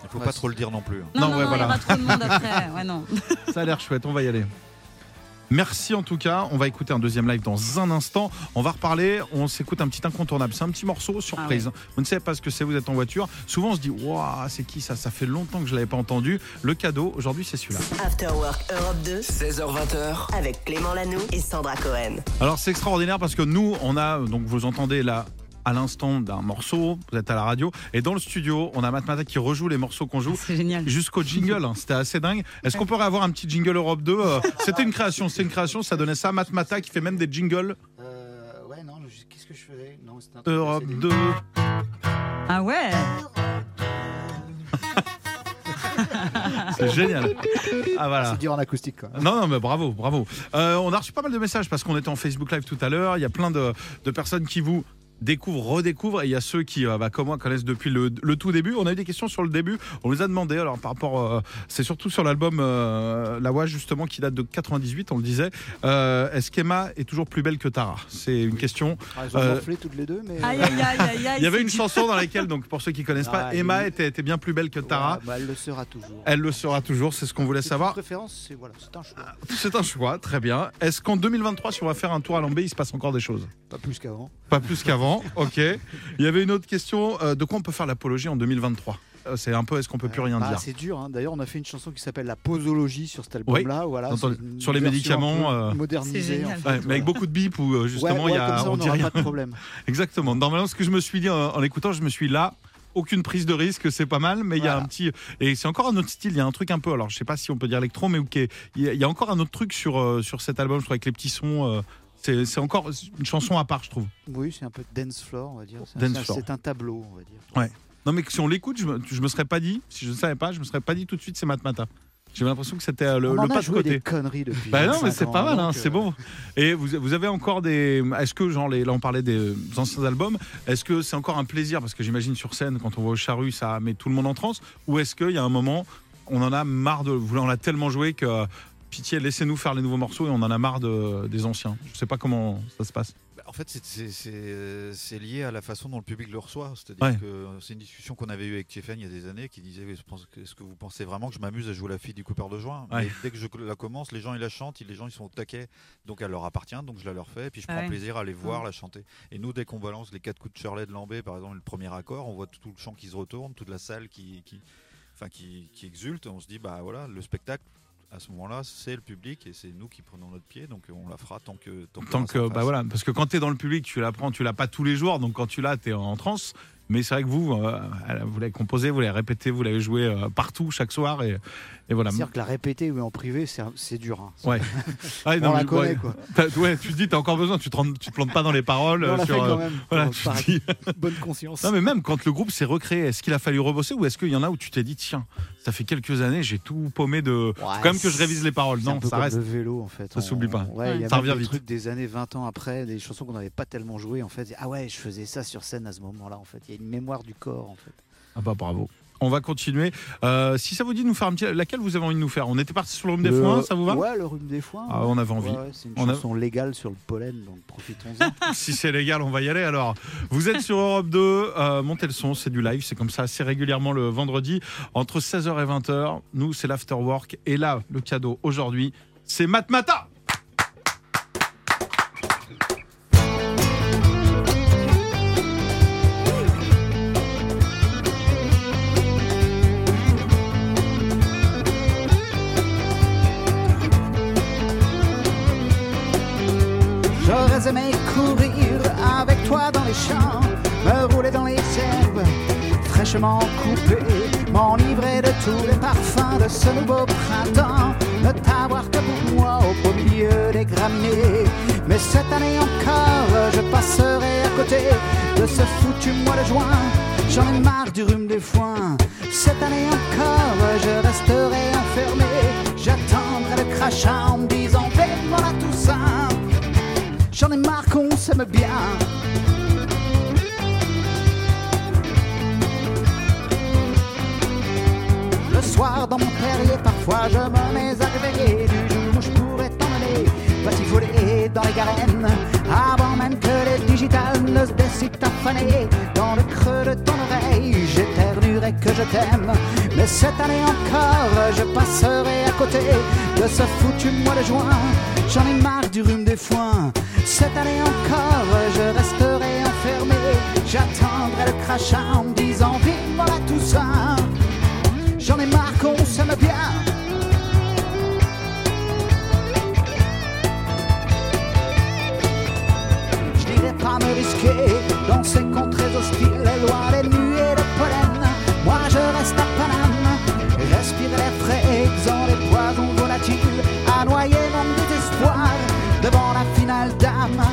Il faut Ouais, pas trop le dire non plus. hein. Non, Non, non, ouais, non, voilà. il y aura trop de monde après. Ouais, non. Ça a l'air chouette. On va y aller. Merci en tout cas. On va écouter un deuxième live dans un instant. On va reparler. On s'écoute un petit incontournable. C'est un petit morceau surprise. Vous ne savez pas ce que c'est. Vous êtes en voiture. Souvent on se dit waouh, c'est qui ça? Ça fait longtemps que je l'avais pas entendu. Le cadeau aujourd'hui c'est celui-là. After Work Europe 2 16h20h, avec Clément Lanoux et Sandra Cohen. Alors c'est extraordinaire parce que nous, on a, donc vous entendez là à l'instant d'un morceau, vous êtes à la radio, et dans le studio, on a Matmata qui rejoue les morceaux qu'on joue. C'est génial. Jusqu'au jingle, hein. c'était assez dingue. Est-ce qu'on pourrait avoir un petit jingle Europe 2 euh, C'était une création, c'était une création, ça donnait ça. Matmata qui fait même des jingles Euh, ouais, non, qu'est-ce que je faisais? Non, un Europe assez 2. Ah ouais? C'est génial. Ah voilà. C'est dur en acoustique, quoi. Non, non, mais bravo, bravo. Euh, on a reçu pas mal de messages parce qu'on était en Facebook Live tout à l'heure. Il y a plein de, de personnes qui vous découvrent, redécouvrent. Et il y a ceux qui, euh, bah, comme moi, connaissent depuis le, le tout début. On a eu des questions sur le début. On les a demandé. Alors, par rapport, euh, c'est surtout sur l'album euh, La Voix, justement, qui date de 98, on le disait. Euh, Est-ce qu'Emma est toujours plus belle que Tara? C'est une question. Ah, elles ont Euh, morflé toutes les deux, mais. Aïe, aïe, aïe, aïe, aïe. Il y avait une chanson dans laquelle, donc, pour ceux qui connaissent pas, Ah, Emma était, était bien plus belle que Tara. Ouais, bah, elle le sera toujours. Elle le sera toujours, c'est ce qu'on voulait C'est une savoir. préférence, c'est voilà, c'est un choix. C'est un choix, très bien. Est-ce qu'en 2023, si on va faire un tour à Lambé, il se passe encore des choses? Pas plus qu'avant. Pas plus qu'avant, ok. Il y avait une autre question, euh, de quoi on peut faire l'apologie en 2023 Euh, C'est un peu, est-ce qu'on peut plus rien Bah, dire? C'est dur. hein. D'ailleurs, on a fait une chanson qui s'appelle La posologie sur cet album-là. Voilà, sur les médicaments, euh, en fait, Ouais, Mais avec voilà. beaucoup de bips où euh, justement Ouais, il y ouais, a, comme ça, on on dit n'aura rien. pas de problème. Exactement. Normalement, ce que je me suis dit en, en l'écoutant, je me suis dit, là. Aucune prise de risque, c'est pas mal, mais il y a Voilà. un petit et c'est encore un autre style. Il y a un truc un peu. Alors, je sais pas si on peut dire électro, mais ok. Il y, a- y a encore un autre truc sur euh, sur cet album. Je trouve avec les petits sons. euh, c'est encore une chanson à part, je trouve. Oui, c'est un peu dance floor, on va dire. C'est un- floor. c'est un tableau, on va dire. Ouais. Non, mais si on l'écoute, je me, je me serais pas dit. Si je ne savais pas, je me serais pas dit tout de suite c'est Matmata. J'ai l'impression que c'était euh, le, on le en pas a de joué côté. des conneries depuis. Bah non, mais 25 c'est pas mal, hein, c'est euh, bon. Et vous, vous avez encore des. Est-ce que, genre, les, là, on parlait des anciens albums, est-ce que c'est encore un plaisir? Parce que j'imagine sur scène, quand on va au charru, ça met tout le monde en transe. Ou est-ce qu'il y a un moment, on en a marre de. On l'a tellement joué que. Pitié, laissez-nous faire les nouveaux morceaux et on en a marre de, des anciens. Je sais pas comment ça se passe. Bah, En fait, c'est- euh, c'est lié à la façon dont le public le reçoit. C'est-à-dire Ouais. que c'est une discussion qu'on avait eue avec Tiffen il y a des années qui disait Je pense que- Est-ce que vous pensez vraiment que je m'amuse à jouer la fille du Cooper de Ouais. Mais Dès que je la commence, les gens ils la chantent, les gens ils sont au taquet, donc elle leur appartient, donc je la leur fais, et puis je Ah prends ouais. plaisir à les voir la chanter. Et nous, dès qu'on balance les quatre coups de Shirley de Lambé, par exemple, le premier accord, on voit tout le chant qui se retourne, toute la salle qui, qui, enfin, qui, qui exulte, on se dit Bah voilà, le spectacle. À ce moment-là, c'est le public et c'est nous qui prenons notre pied, donc on la fera tant que tant, que, bah voilà, parce que quand tu es dans le public, tu l'apprends, tu l'as pas tous les jours, donc quand tu l'as, tu es en transe. Mais c'est vrai que vous, euh, vous l'avez composé, vous l'avez répété, vous l'avez joué euh, partout, chaque soir, et, et voilà. C'est-à-dire que la répéter ou en privé, c'est un- dur. hein. Ouais. Ah, On non, la mais, connaît, ouais. quoi. Ouais, tu te dis, t'as encore besoin, tu te, rends- tu te plantes pas dans les paroles. On euh, l'a sur, fait euh, quand même. voilà, tu dis- bonne conscience. Non, mais même quand le groupe s'est recréé, est-ce qu'il a fallu rebosser ou est-ce qu'il y en a où tu t'es dit, tiens, ça fait quelques années, j'ai tout paumé de. Ouais, Faut quand même que je révise les paroles. Un Non, peu ça comme reste. le vélo en fait. Ça s'oublie pas. Ouais, il y a Ça revient des vite. trucs des années 20 ans après, des chansons qu'on n'avait pas tellement jouées en fait. Ah ouais, je faisais ça sur scène à ce moment-là en fait. Il y a une mémoire du corps en fait. Ah bah bravo. On va continuer. Euh, si ça vous dit de nous faire un petit. Laquelle vous avez envie de nous faire? On était parti sur le rhume des foins, ça vous va? Ouais, le rhume des foins. Ah, on avait envie. Ouais, ouais, c'est une On a- chanson légale sur le pollen, donc profitons-en. Si c'est légal, on va y aller alors. Vous êtes sur Europe 2, euh, montez le son, c'est du live, c'est comme ça assez régulièrement le vendredi, entre 16h et 20h. Nous, c'est l'afterwork. Et là, le cadeau aujourd'hui, c'est Matmata fraîchement coupé, m'enivrer de tous les parfums de ce nouveau printemps, ne t'avoir que pour moi au beau milieu des graminées. Mais cette année encore, je passerai à côté de ce foutu mois de juin. J'en ai marre du rhume des foins. Cette année encore, je resterai enfermé. J'attendrai le crachat en me disant, fais-moi la Toussaint. J'en ai marre qu'on s'aime bien. Mon terrier, parfois je me mets à réveiller du jour où je pourrais t'emmener voler dans les garennes avant même que les digitales ne se décident à faner dans le creux de ton oreille. J'éternuerai que je t'aime, mais cette année encore, je passerai à côté de ce foutu mois de juin. J'en ai marre du rhume des foins. Cette année encore, je resterai enfermé. J'attendrai le crachat en me disant vive la Toussaint. J'en ai marre Je n'irai pas me risquer dans ces contrées hostiles, loin des nuées de pollen. Moi je reste à Paname, respirer l'air frais, exempt des poisons volatiles, à noyer mon désespoir devant la finale d'âme.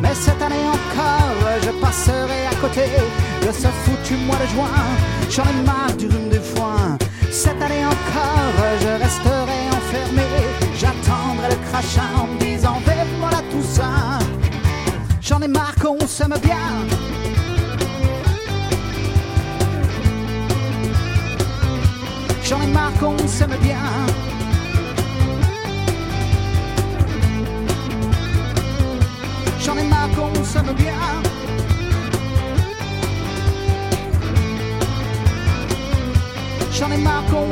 Mais cette année encore, je passerai côté de ce foutu mois de juin. J'en ai marre du rhume des foins. Cette année encore, je resterai enfermé. J'attendrai le crachat en me disant Vive-moi la Toussaint. J'en ai marre qu'on s'aime bien. J'en ai marre qu'on s'aime bien. J'en ai marre qu'on s'aime bien. J'en ai marre qu'on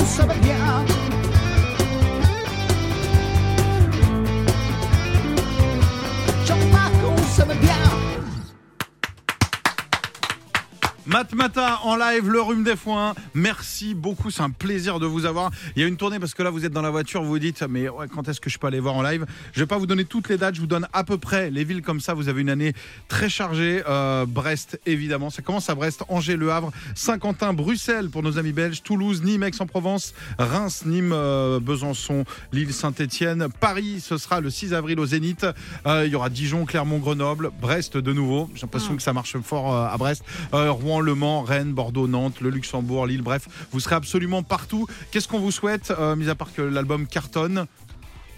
Matmata en live, le rhume des foins. Merci beaucoup, c'est un plaisir de vous avoir. Il y a une tournée parce que là vous êtes dans la voiture, vous vous dites mais ouais, quand est-ce que je peux aller voir en live? Je vais pas vous donner toutes les dates, je vous donne à peu près les villes comme ça. Vous avez une année très chargée. Euh, Brest évidemment, ça commence à Brest, Angers, Le Havre, Saint-Quentin, Bruxelles pour nos amis belges, Toulouse, Nîmes, Aix-en-Provence, Reims, Nîmes, euh, Besançon, Lille, Saint-Étienne, Paris. Ce sera le 6 avril au Zénith. Euh, il y aura Dijon, Clermont, Grenoble, Brest de nouveau. J'ai l'impression que ça marche fort à Brest. Rouen, Le Rennes, Bordeaux, Nantes, le Luxembourg, Lille, bref, vous serez absolument partout. Qu'est-ce qu'on vous souhaite, euh, mis à part que l'album cartonne,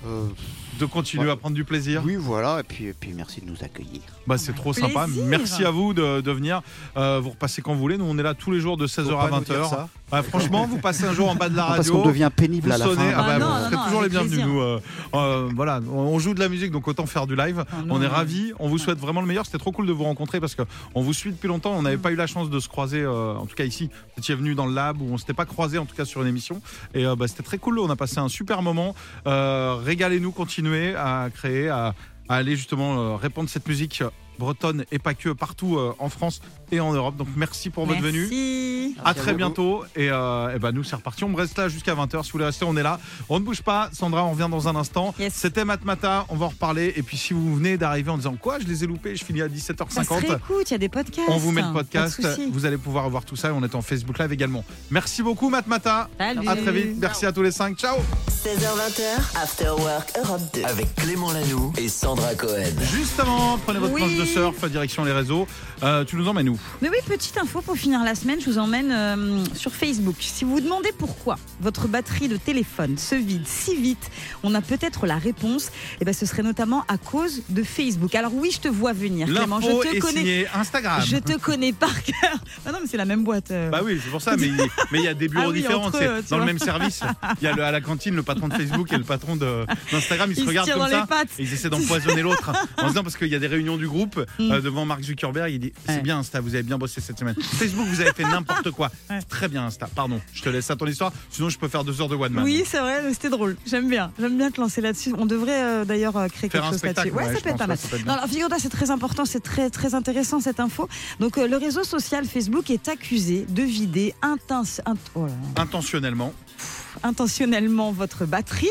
Euh, de continuer à prendre du plaisir oui, voilà, et puis, et puis merci de nous accueillir. bah, C'est trop sympa. Merci à vous de, de venir. Euh, vous repassez quand vous voulez. Nous, on est là tous les jours de 16h Faut à pas nous dire 20h. ça. Ouais, franchement, vous passez un jour en bas de la Parce radio. qu'on devient pénible Vous à la sonnez, fin. ah bah, Ah non, vous non, serez non, toujours les bienvenus. Nous, euh, euh, voilà, on joue de la musique, donc autant faire du live. Ah non. on est ravis, on vous souhaite vraiment le meilleur. C'était trop cool de vous rencontrer parce que on vous suit depuis longtemps. On n'avait pas eu la chance de se croiser, euh, en tout cas ici. Vous étiez venu dans le lab où on s'était pas croisé, en tout cas sur une émission. Et euh, bah, c'était très cool. On a passé un super moment. Euh, régalez-nous, continuez à créer, à, aller justement euh, répandre cette musique bretonne et pas que partout euh, en France et en Europe. Donc merci pour votre venue. Merci. À très bientôt. Et, euh, et ben nous, c'est reparti. On reste là jusqu'à 20h. Si vous voulez rester, on est là. On ne bouge pas. Sandra, on revient dans un instant. Yes. C'était Matmata. On va en reparler. Et puis, si vous venez d'arriver en disant quoi, je les ai loupés, je finis à Ça se 17h50. réécoute, il y a des podcasts. On vous met le podcast. Vous allez pouvoir voir tout ça. Et on est en Facebook Live également. Merci beaucoup, Matmata. Salut. À très vite. Merci à tous les cinq. Ciao. 16h20, After Work Europe 2. Avec Clément Lanoux et Sandra Cohen. Juste avant, prenez votre Oui. De surf, direction les réseaux. Euh, tu nous emmènes où? Mais oui, petite info pour finir la semaine, je vous emmène euh, sur Facebook. Si vous vous demandez pourquoi votre batterie de téléphone se vide si vite, on a peut-être la réponse. Et ben, ce serait notamment à cause de Facebook. Alors oui, je te vois venir, Clément. Je te est connais. Instagram. Je te connais par cœur. Ah non, mais c'est la même boîte. euh. Bah oui, c'est pour ça, mais il y a des bureaux Ah oui, différents. eux, dans le même service, il y a le, à la cantine le patron de Facebook et le patron d'Instagram. Ils, Ils se regardent comme ça. Et ils essaient d'empoisonner l'autre en se disant parce qu'il y a des réunions du groupe euh, devant Mark Zuckerberg. Il dit C'est Mm. Ouais. bien Insta, vous avez bien bossé cette semaine. Facebook, vous avez fait n'importe quoi. Très bien Insta. Pardon, je te laisse à ton histoire. Sinon, je peux faire deux heures de one man. Oui, c'est vrai, mais c'était drôle. J'aime bien. J'aime bien te lancer là-dessus. On devrait euh, d'ailleurs euh, créer Faire quelque un chose spectacle, là-dessus. Ouais, ouais, ça je peut être pense, pas mal. ouais, ça peut être Non, bien. alors figure-toi, c'est très important, c'est très très intéressant cette info. Donc euh, le réseau social Facebook est accusé de vider intense, int- oh là là, Intentionnellement. intentionnellement votre batterie.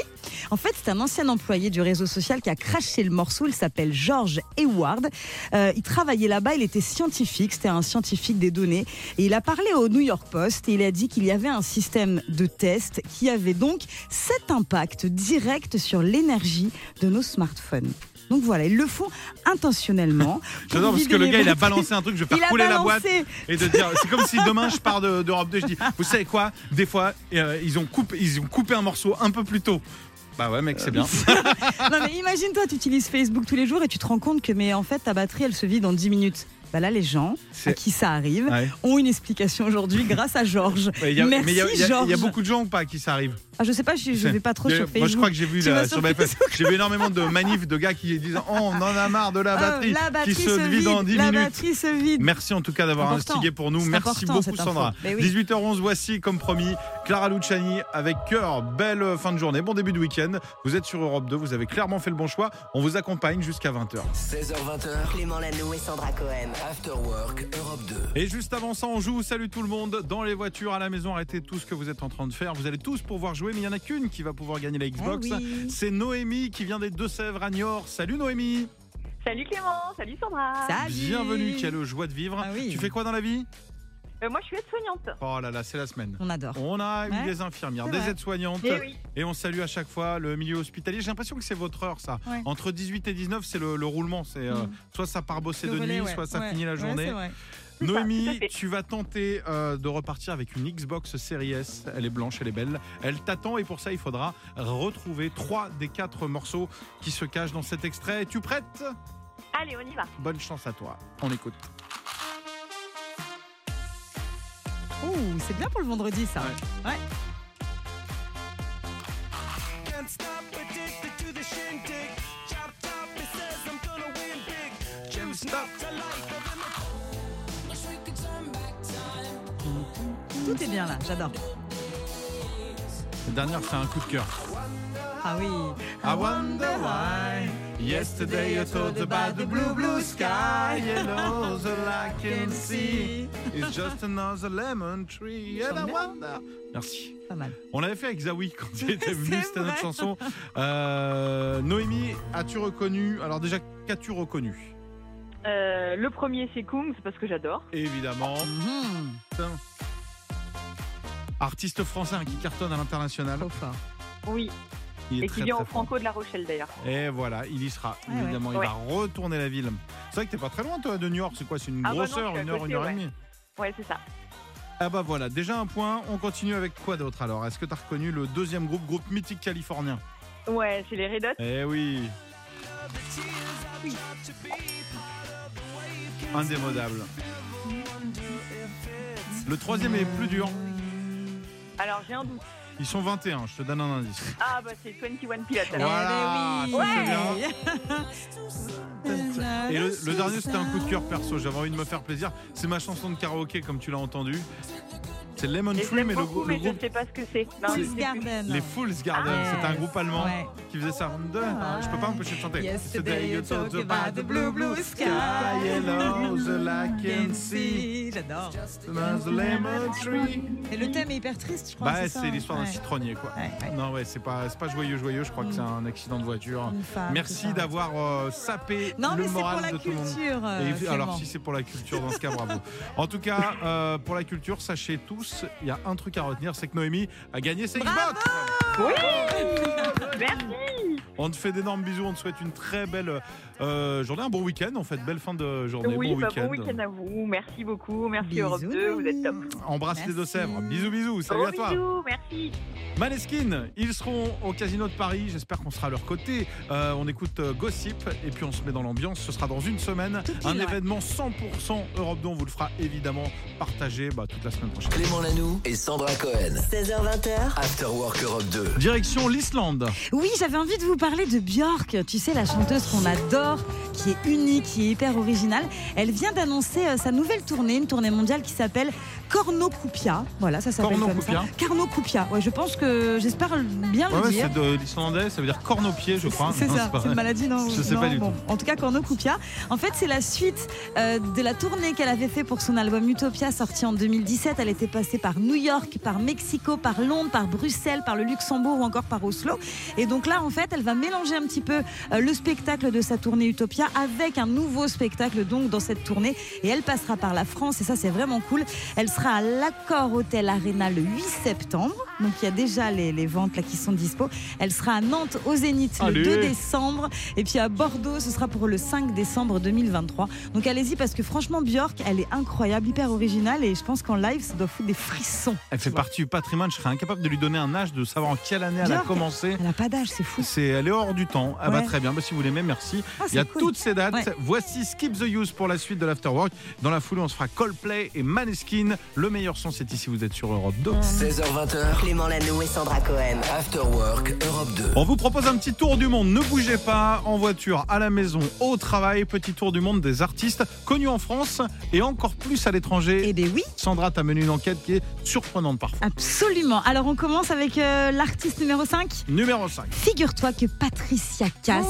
En fait, c'est un ancien employé du réseau social qui a craché le morceau. Il s'appelle George Hayward. Euh, il travaillait là-bas, il était scientifique, c'était un scientifique des données. Et il a parlé au New York Post et il a dit qu'il y avait un système de test qui avait donc cet impact direct sur l'énergie de nos smartphones. Donc voilà, ils le font intentionnellement. J'adore parce que le gars, il a balancé un truc, je vais faire couler la boîte et de dire. C'est comme si demain je pars de- d'Europe 2, je dis, vous savez quoi? Des fois, euh, ils, ont coupé, ils ont coupé un morceau un peu plus tôt. Bah ouais, mec, c'est bien. Non mais imagine-toi, tu utilises Facebook tous les jours et tu te rends compte que mais en fait ta batterie elle se vide en 10 minutes. Bah là les gens à qui ça arrive Ouais. ont une explication aujourd'hui grâce à Georges. Ouais, Merci mais y y, il y a beaucoup de gens ou pas à qui ça arrive? Ah, je sais pas, je, je vais pas trop sur Facebook. Moi, je crois que j'ai vu sur j'ai vu énormément de manifs de gars qui disent Oh, on en a marre de la Ah, batterie, la batterie qui se vide en 10 la minutes. batterie se vide. Merci en tout cas d'avoir instigé pour nous. Merci beaucoup. Sandra. Mais oui. 18h11, voici comme promis Clara Luciani avec cœur. Belle euh, fin de journée, bon début de week-end. Vous êtes sur Europe 2, vous avez clairement fait le bon choix. On vous accompagne jusqu'à 20h. 16h20h, Clément Lano et Sandra Cohen. After Work Europe 2. Et juste avant ça, on joue. Salut tout le monde. Dans les voitures, à la maison, arrêtez tout ce que vous êtes en train de faire. Vous allez tous pouvoir jouer, mais il n'y en a qu'une qui va pouvoir gagner la Xbox. Ah oui. C'est Noémie qui vient des Deux-Sèvres à Niort. Salut Noémie. Salut Clément, salut Sandra. Salut. Bienvenue, quelle joie de vivre. Ah oui. Tu fais quoi dans la vie? Euh, moi je suis aide-soignante. Oh là là, c'est la semaine. On adore. On a eu Ouais. des infirmières, des aides-soignantes. Eh oui. Et on salue à chaque fois le milieu hospitalier. J'ai l'impression que c'est votre heure, ça. Ouais. Entre 18 et 19, c'est le, le roulement. C'est euh, Mm. soit ça part bosser Le de relais, nuit, ouais. soit ça Ouais. finit la Ouais, journée. Ça, Noémie, tu vas tenter euh, de repartir avec une Xbox Series S. Elle est blanche, elle est belle. Elle t'attend et pour ça, il faudra retrouver trois des quatre morceaux qui se cachent dans cet extrait. Es-tu prête? Allez, on y va. Bonne chance à toi. On écoute. Oh, c'est bien pour le vendredi ça. Ouais. Tout est bien là, j'adore. La dernière, c'est un coup de cœur. Ah oui. I wonder why yesterday you thought about the blue blue sky yellow all I can see is just another lemon tree and I wonder Merci. Pas mal. On l'avait fait avec Zawi quand il était venu, c'était notre chanson. Euh, Noémie, as-tu reconnu? Alors déjà, qu'as-tu reconnu? Euh, le premier c'est Kung, c'est parce que j'adore. Évidemment, Mhm. Artiste français hein, qui cartonne à l'international. Oui. Il est Et très, qui vient très au. Franco de la Rochelle d'ailleurs. Et voilà, il y sera, ouais. évidemment. Il Ouais. va retourner la ville. C'est vrai que t'es pas très loin, toi, de New York. C'est quoi C'est une Ah bah grosse non, heure, une heure, côté, une heure et demie Ouais, c'est ça. Ah bah voilà, déjà un point. On continue avec quoi d'autre alors? Est-ce que t'as reconnu le deuxième groupe, groupe mythique californien? Ouais, c'est les Red Hot. Eh oui Indémodable. Le troisième est plus dur. Alors j'ai un doute. Ils sont 21, je te donne un indice. Ah bah c'est 21 Pilots. alors. Voilà, Eh c'est oui. bien. Et le, le dernier, c'était un coup de cœur perso. J'avais envie de me faire plaisir. C'est ma chanson de karaoké, comme tu l'as entendu. C'est Lemon je Tree, mais le, beaucoup, le mais je groupe, sais pas ce que c'est. Non, je Fools. Garden. les Fools Garden, Ah, c'est un groupe allemand ouais. qui faisait ça. Je peux pas m'empêcher de chanter. Yesterday you talked about the blue blue sky. yellow, the I can see. J'adore. the lemon tree. Et le thème est hyper triste, je crois. Bah, c'est c'est l'histoire d'un citronnier, quoi. Ouais, ouais. Non, ouais, c'est pas, c'est pas joyeux, joyeux. Je crois que c'est un accident de voiture. Merci d'avoir euh, sapé Non, le mais c'est moral pour la de tout le monde. culture. euh, alors si c'est pour la culture dans ce cas bravo. En tout cas euh, pour la culture sachez tous il y a un truc à retenir c'est que Noémie a gagné ses Xbox. On te fait d'énormes bisous on te souhaite une très belle euh, journée un bon week-end en fait belle fin de journée Oui, bon bah, week-end. bon week-end à vous. Merci beaucoup. Merci Bisous, Europe 2, vous êtes top. Embrasse les. Deux-Sèvres. Bisous bisous. Salut à toi. bisous, merci. Maneskin, ils seront au Casino de Paris. J'espère qu'on sera à leur côté. Euh, on écoute euh, Gossip et puis on se met dans l'ambiance. Ce sera dans une semaine. Tout Un événement 100% Europe 2. On vous le fera évidemment partager bah, toute la semaine prochaine. Clément Lanoux et Sandra Cohen. 16h20h, After Work Europe 2. Direction l'Islande. Oui, j'avais envie de vous parler de Björk. Tu sais, la chanteuse qu'on adore, qui est unique, qui est hyper originale. Elle vient d'annoncer euh, sa nouvelle tournée, une tournée mondiale qui s'appelle Cornucopia. Voilà, ça s'appelle comme ça. Cornucopia. Ouais, je pense que j'espère bien Ouais, le dire. c'est de l'islandais, ça veut dire corne au pied, je crois. C'est ça, c'est une maladie, non Je sais non, pas du bon. tout. En tout cas, Cornucopia. En fait, c'est la suite euh, de la tournée qu'elle avait fait pour son album Utopia, sorti en 2017. Elle était passée par New York, par Mexico, par Londres, par Bruxelles, par le Luxembourg ou encore par Oslo. Et donc là, en fait, elle va mélanger un petit peu euh, le spectacle de sa tournée Utopia avec un nouveau spectacle donc dans cette tournée et elle passera par la France et ça c'est vraiment cool. Elle sera à l'Accor Hotel Arena le 8 septembre. Donc il y a déjà les, les ventes là qui sont dispo. Elle sera à Nantes au Zénith Allez. le 2 décembre et puis à Bordeaux ce sera pour le 5 décembre 2023. Donc allez-y parce que franchement Björk elle est incroyable, hyper originale et je pense qu'en live ça doit foutre des frissons. Elle fait partie du patrimoine. Je serais incapable de lui donner un âge, de savoir en quelle année elle a commencé. Elle a pas d'âge, c'est fou. C'est, elle est hors du temps. Ah bah très bien. Bah, si vous l'aimez, merci. Ah, Il y a cool. toutes ces dates. Ouais. Voici Skip the Use pour la suite de l'Afterwork. Dans la foulée, on se fera Coldplay et Maneskin. Le meilleur son, c'est ici. Vous êtes sur Europe 2. 16h20h, Clément Lanoux et Sandra Cohen. After Work Europe 2. On vous propose un petit tour du monde. Ne bougez pas en voiture, à la maison, au travail. Petit tour du monde des artistes connus en France et encore plus à l'étranger. Eh bien oui, Sandra, t'as mené une enquête qui est surprenante parfois. absolument. Alors on commence avec euh, l'artiste numéro 5. Numéro 5. Figure-toi que Patricia Cass,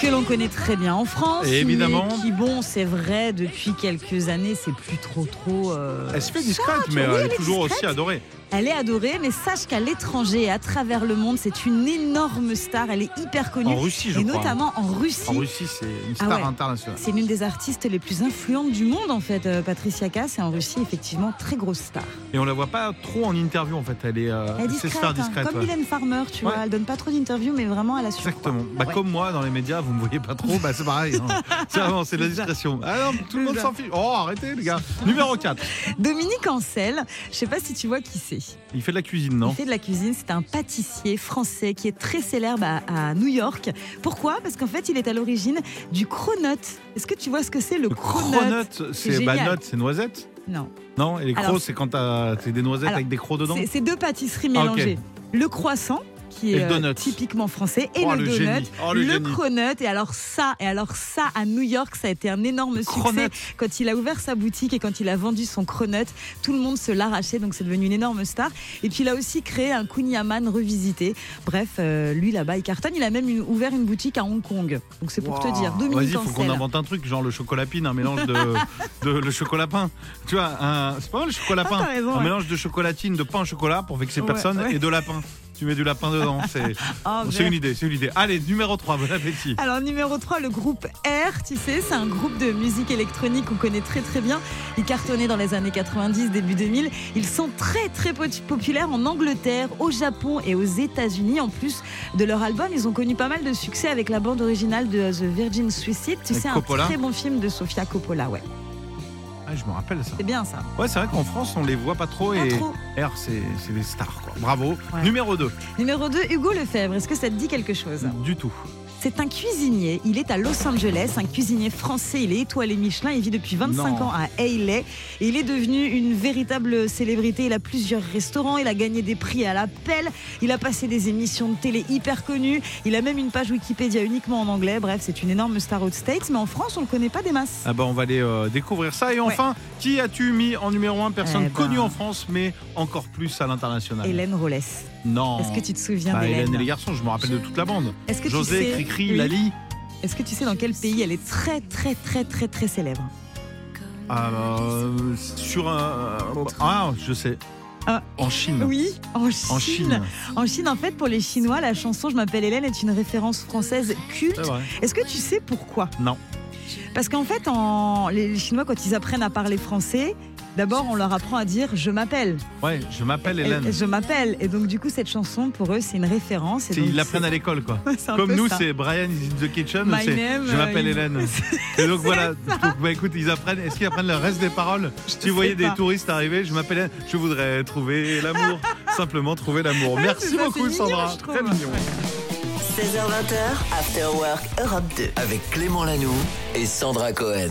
que l'on connaît très bien en France, Et évidemment. mais qui bon, c'est vrai, depuis quelques années, c'est plus trop trop. euh, Elle se fait discrète, mais oui, elle est toujours aussi adorée. Elle est adorée, mais sache qu'à l'étranger et à travers le monde, c'est une énorme star. Elle est hyper connue. En Russie, je et crois. notamment en Russie. En Russie, c'est une Ah star ouais. internationale. C'est l'une des artistes les plus influentes du monde en fait, euh, Patricia Cass. Et en Russie, effectivement, très grosse star. Et on la voit pas trop en interview en fait. Elle est, euh, Elle est discrète, faire hein, discrète. comme ouais. Mylène Farmer, tu Ouais. vois. Elle donne pas trop d'interviews, mais vraiment, elle a su. Exactement. Bah. Comme moi dans les médias, vous me voyez pas trop, bah, c'est pareil. hein. C'est vraiment, c'est de la discrétion. Ah non, tout le monde s'en fiche. Oh, arrêtez les gars. Numéro 4. Dominique Ancel, je sais pas si tu vois qui c'est. Il fait de la cuisine, non Il fait de la cuisine, c'est un pâtissier français qui est très célèbre à, à New York. Pourquoi? Parce qu'en fait, il est à l'origine du cronut. Est-ce que tu vois ce que c'est le, Le cronut c'est bah, c'est noisette Non. Non Et les crocs, c'est quand t'as des noisettes Alors, avec des crocs dedans? C'est deux pâtisseries Ah, mélangées. Le croissant qui est le euh, typiquement français et Oh, le, le donut, génie. Oh, le cronut et alors ça et alors ça à New York ça a été un énorme succès Cronut. quand il a ouvert sa boutique et quand il a vendu son cronut tout le monde se l'arrachait donc c'est devenu une énorme star et puis il a aussi créé un kunyaman revisité bref euh, lui là-bas il cartonne il a même ouvert une boutique à Hong Kong donc c'est pour te dire Vas-y, faut qu'on invente un truc, genre le chocolat pine, un mélange de, de le chocolat pain. Tu vois, un- c'est pas mal le. Ah, raison, un ouais. mélange de chocolatine, de pain au chocolat pour vexer Ouais, personne ouais. et de lapin. Tu mets du lapin dedans. C'est Oh, une idée, c'est une idée. Allez, numéro 3, bon appétit. Alors numéro 3, le groupe R, tu sais, c'est un groupe de musique électronique qu'on connaît très très bien. Ils cartonnaient dans les années 90, début 2000. Ils sont très très po- populaires en Angleterre, au Japon et aux États-Unis. En plus de leur album, ils ont connu pas mal de succès avec la bande originale de The Virgin Suicide. Tu sais, Coppola un très bon film de Sofia Coppola, ouais. Ah, je me rappelle ça. C'est bien ça. Ouais, c'est vrai qu'en France, on les voit pas trop Pas et trop. R, c'est c'est des stars. Quoi. Bravo. Ouais. Numéro 2, Numéro 2, Hugo Lefebvre. Est-ce que ça te dit quelque chose? Du tout. C'est un cuisinier. Il est à Los Angeles, un cuisinier français. Il est étoilé Michelin. Il vit depuis 25 Non. ans à Hayley. Et il est devenu une véritable célébrité. Il a plusieurs restaurants. Il a gagné des prix à l'appel. Il a passé des émissions de télé hyper connues. Il a même une page Wikipédia uniquement en anglais. Bref, c'est une énorme star aux States. Mais en France, on ne le connaît pas des masses. Ah bah on va aller euh, découvrir ça. Et enfin, qui as-tu mis en numéro 1 Personne Eh ben. connue en France, mais encore plus à l'international. Hélène Rollès. Non. Est-ce que tu te souviens Bah, Hélène et les garçons, je me rappelle de toute la bande. Est-ce que tu José, sais- Cricri, Oui. Lali. Est-ce que tu sais dans quel pays elle est très, très, très, très, très célèbre Euh, sur un. Ah, je sais. Ah. En Chine. Oui, en Chine. En Chine. En Chine, en fait, pour les Chinois, la chanson Je m'appelle Hélène est une référence française culte. Est-ce que tu sais pourquoi Non. Parce qu'en fait, en... les Chinois, quand ils apprennent à parler français, d'abord, on leur apprend à dire je m'appelle. Ouais, je m'appelle Hélène. Et- Je m'appelle. Et donc, du coup, cette chanson, pour eux, c'est une référence. et C'est- donc, Ils l'apprennent à l'école, quoi. Comme nous, c'est Brian is in the kitchen. My name, Je m'appelle euh, Hélène. Et donc voilà. Donc, bah, écoute, ils apprennent. Est-ce qu'ils apprennent le reste des paroles Si vous voyez des touristes arriver, je m'appelle Hélène. Je voudrais trouver l'amour. Simplement trouver l'amour. Merci ça, beaucoup, mignon, Sandra. Très mignon. 16h20, After Work Europe 2. Avec Clément Lanoux et Sandra Cohen.